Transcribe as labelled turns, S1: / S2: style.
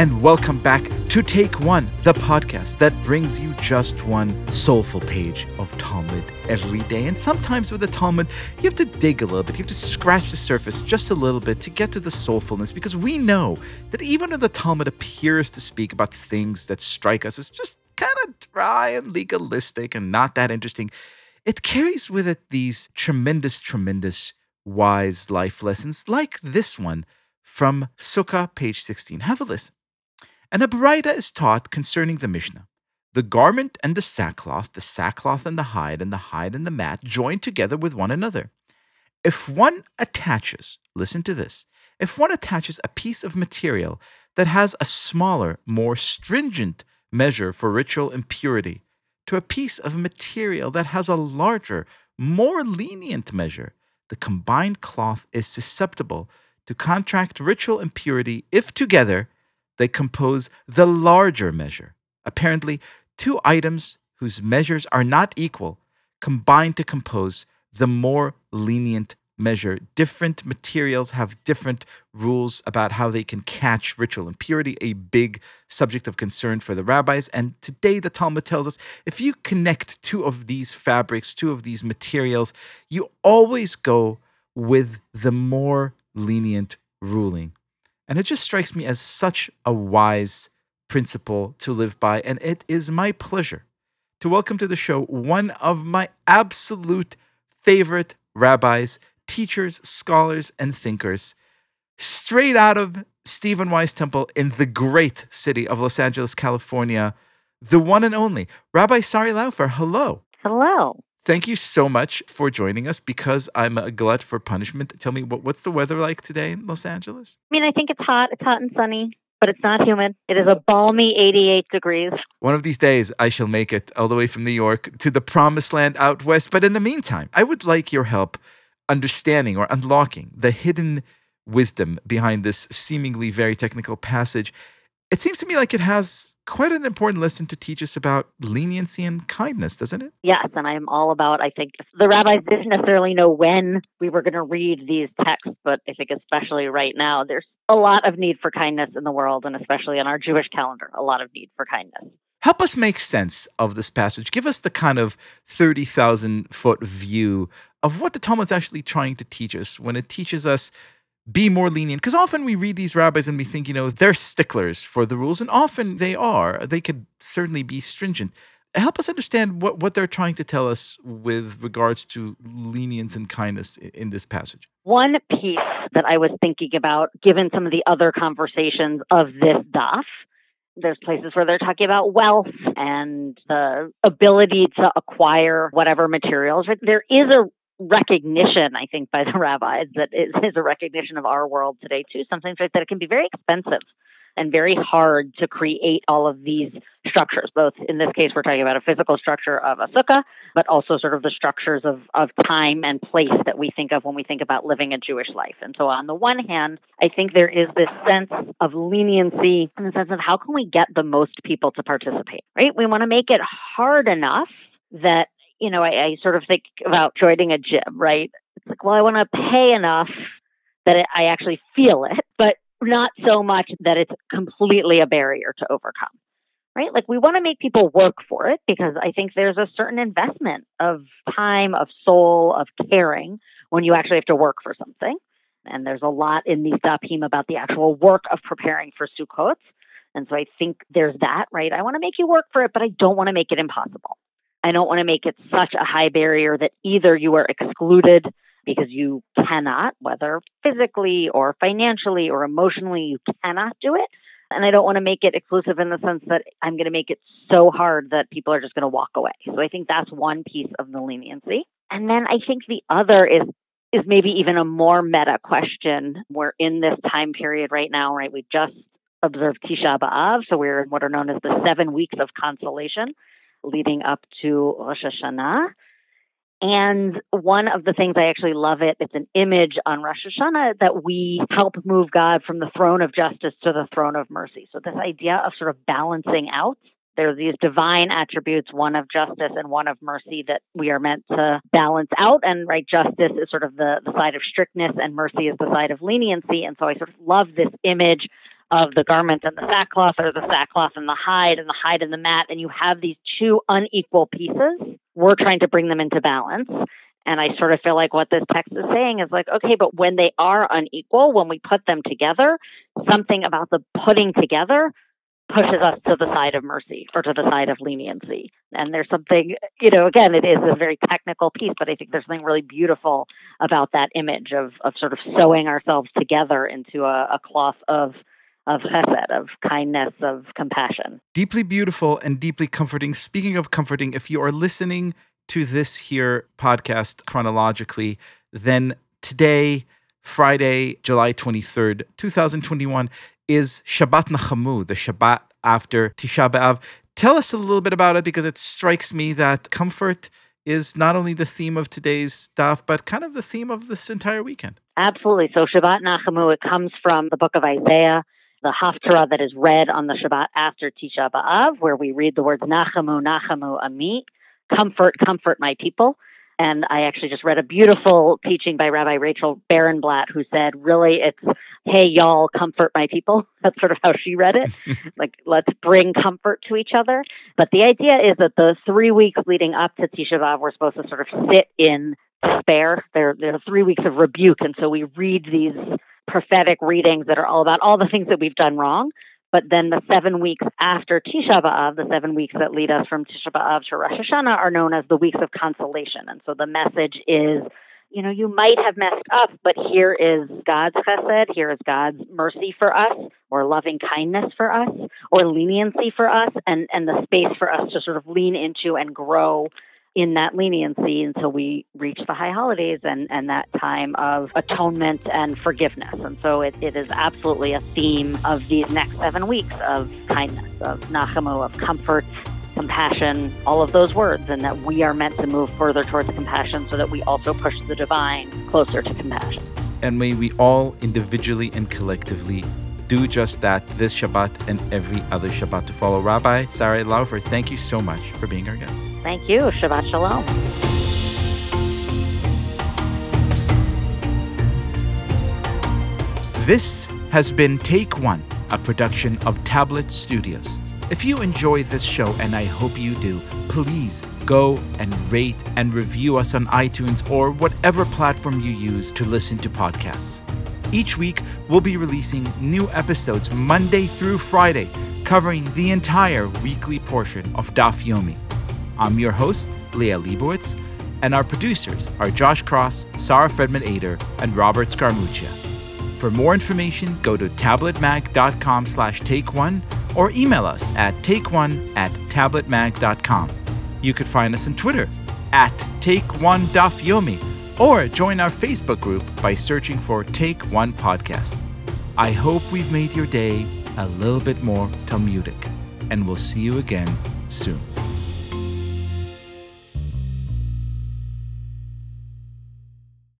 S1: and welcome back to Take One, the podcast that brings you just one soulful page of Talmud every day. And sometimes with the Talmud, you have to dig a little bit, you have to scratch the surface just a little bit to get to the soulfulness, because we know that even when the Talmud appears to speak about things that strike us as just kind of dry and legalistic and not that interesting, it carries with it these tremendous, tremendous wise life lessons like this one from Sukkah, page 16. Have a listen. And a Baraita is taught concerning the Mishnah. The garment and the sackcloth, the sackcloth and the hide, and the hide and the mat join together with one another. If one attaches, listen to this, if one attaches a piece of material that has a smaller, more stringent measure for ritual impurity to a piece of material that has a larger, more lenient measure, the combined cloth is susceptible to contract ritual impurity if together they compose the larger measure. Apparently, two items whose measures are not equal combine to compose the more lenient measure. Different materials have different rules about how they can catch ritual impurity, a big subject of concern for the rabbis. And today, the Talmud tells us if you connect two of these fabrics, two of these materials, you always go with the more lenient ruling. And it just strikes me as such a wise principle to live by. And it is my pleasure to welcome to the show one of my absolute favorite rabbis, teachers, scholars, and thinkers, straight out of Stephen Wise Temple in the great city of Los Angeles, California, the one and only Rabbi Sari Laufer. Hello.
S2: Hello.
S1: Thank you so much for joining us because I'm a glut for punishment. Tell me, what, what's the weather like today in Los Angeles?
S2: I mean, I think it's hot. It's hot and sunny, but it's not humid. It is a balmy 88 degrees.
S1: One of these days, I shall make it all the way from New York to the promised land out west. But in the meantime, I would like your help understanding or unlocking the hidden wisdom behind this seemingly very technical passage. It seems to me like it has quite an important lesson to teach us about leniency and kindness, doesn't it?
S2: Yes, and I'm all about, I think, the rabbis didn't necessarily know when we were going to read these texts, but I think especially right now, there's a lot of need for kindness in the world, and especially on our Jewish calendar, a lot of need for kindness.
S1: Help us make sense of this passage. Give us the kind of 30,000 foot view of what the Talmud's actually trying to teach us when it teaches us be more lenient. Because often we read these rabbis and we think you know they're sticklers for the rules and often they are. They could certainly be stringent. Help us understand what, what they're trying to tell us with regards to lenience and kindness in this passage.
S2: One piece that i was thinking about given some of the other conversations of this daf there's places where they're talking about wealth and the ability to acquire whatever materials. There is a recognition, I think, by the rabbis that is, is a recognition of our world today too. Sometimes right, that it can be very expensive and very hard to create all of these structures. Both in this case, we're talking about a physical structure of a sukkah, but also sort of the structures of, of time and place that we think of when we think about living a Jewish life. And so, on the one hand, I think there is this sense of leniency in the sense of how can we get the most people to participate, right? We want to make it hard enough that you know, I, I sort of think about joining a gym, right? It's like, well, I want to pay enough that it, I actually feel it, but not so much that it's completely a barrier to overcome, right? Like we want to make people work for it because I think there's a certain investment of time, of soul, of caring when you actually have to work for something. And there's a lot in the dapim about the actual work of preparing for Sukkot. And so I think there's that, right? I want to make you work for it, but I don't want to make it impossible. I don't want to make it such a high barrier that either you are excluded because you cannot, whether physically or financially or emotionally, you cannot do it. And I don't want to make it exclusive in the sense that I'm going to make it so hard that people are just going to walk away. So I think that's one piece of the leniency. And then I think the other is is maybe even a more meta question. We're in this time period right now, right? We just observed Tisha B'Av, so we're in what are known as the seven weeks of consolation leading up to Rosh Hashanah. And one of the things I actually love it, it's an image on Rosh Hashanah that we help move God from the throne of justice to the throne of mercy. So this idea of sort of balancing out. There are these divine attributes, one of justice and one of mercy that we are meant to balance out. And right, justice is sort of the, the side of strictness and mercy is the side of leniency. And so I sort of love this image of the garment and the sackcloth or the sackcloth and the hide and the hide and the mat and you have these two unequal pieces we're trying to bring them into balance and i sort of feel like what this text is saying is like okay but when they are unequal when we put them together something about the putting together pushes us to the side of mercy or to the side of leniency. And there's something, you know, again, it is a very technical piece, but I think there's something really beautiful about that image of, of sort of sewing ourselves together into a, a cloth of of chesed, of kindness, of compassion.
S1: Deeply beautiful and deeply comforting. Speaking of comforting, if you are listening to this here podcast chronologically, then today, Friday, July 23rd, 2021, is Shabbat Nachamu, the Shabbat after Tisha B'Av. Tell us a little bit about it because it strikes me that comfort is not only the theme of today's stuff, but kind of the theme of this entire weekend.
S2: Absolutely. So Shabbat Nachamu, it comes from the book of Isaiah, the Haftarah that is read on the Shabbat after Tisha B'Av, where we read the words Nachamu, Nachamu, Ami, comfort, comfort my people. And I actually just read a beautiful teaching by Rabbi Rachel Barenblatt, who said, really, it's, hey, y'all, comfort my people. That's sort of how she read it. like, let's bring comfort to each other. But the idea is that the three weeks leading up to Tisha B'Av, we're supposed to sort of sit in despair. There, there are three weeks of rebuke. And so we read these prophetic readings that are all about all the things that we've done wrong. But then the seven weeks after Tisha B'Av, the seven weeks that lead us from Tisha B'Av to Rosh Hashanah, are known as the weeks of consolation. And so the message is, you know, you might have messed up, but here is God's chesed, here is God's mercy for us, or loving kindness for us, or leniency for us, and, and the space for us to sort of lean into and grow in that leniency until we reach the high holidays and, and that time of atonement and forgiveness. And so it, it is absolutely a theme of these next seven weeks of kindness, of nachamu, of comfort, compassion, all of those words, and that we are meant to move further towards compassion so that we also push the divine closer to compassion.
S1: And may we all individually and collectively do just that this Shabbat and every other Shabbat to follow. Rabbi Sari Laufer, thank you so much for being our guest.
S2: Thank you. Shabbat Shalom.
S1: This has been Take One, a production of Tablet Studios. If you enjoy this show, and I hope you do, please go and rate and review us on iTunes or whatever platform you use to listen to podcasts. Each week, we'll be releasing new episodes Monday through Friday, covering the entire weekly portion of Daf Yomi. I'm your host, Liel Leibovitz, and our producers are Josh Cross, Sara Fredman Aeder, and Robert Scaramuccia. For more information, go to tabletmag.com slash take one or email us at takeone at tabletmag.com. You could find us on Twitter at Take One Daf Yomi or join our Facebook group by searching for Take One Podcast. I hope we've made your day a little bit more Talmudic, and we'll see you again soon.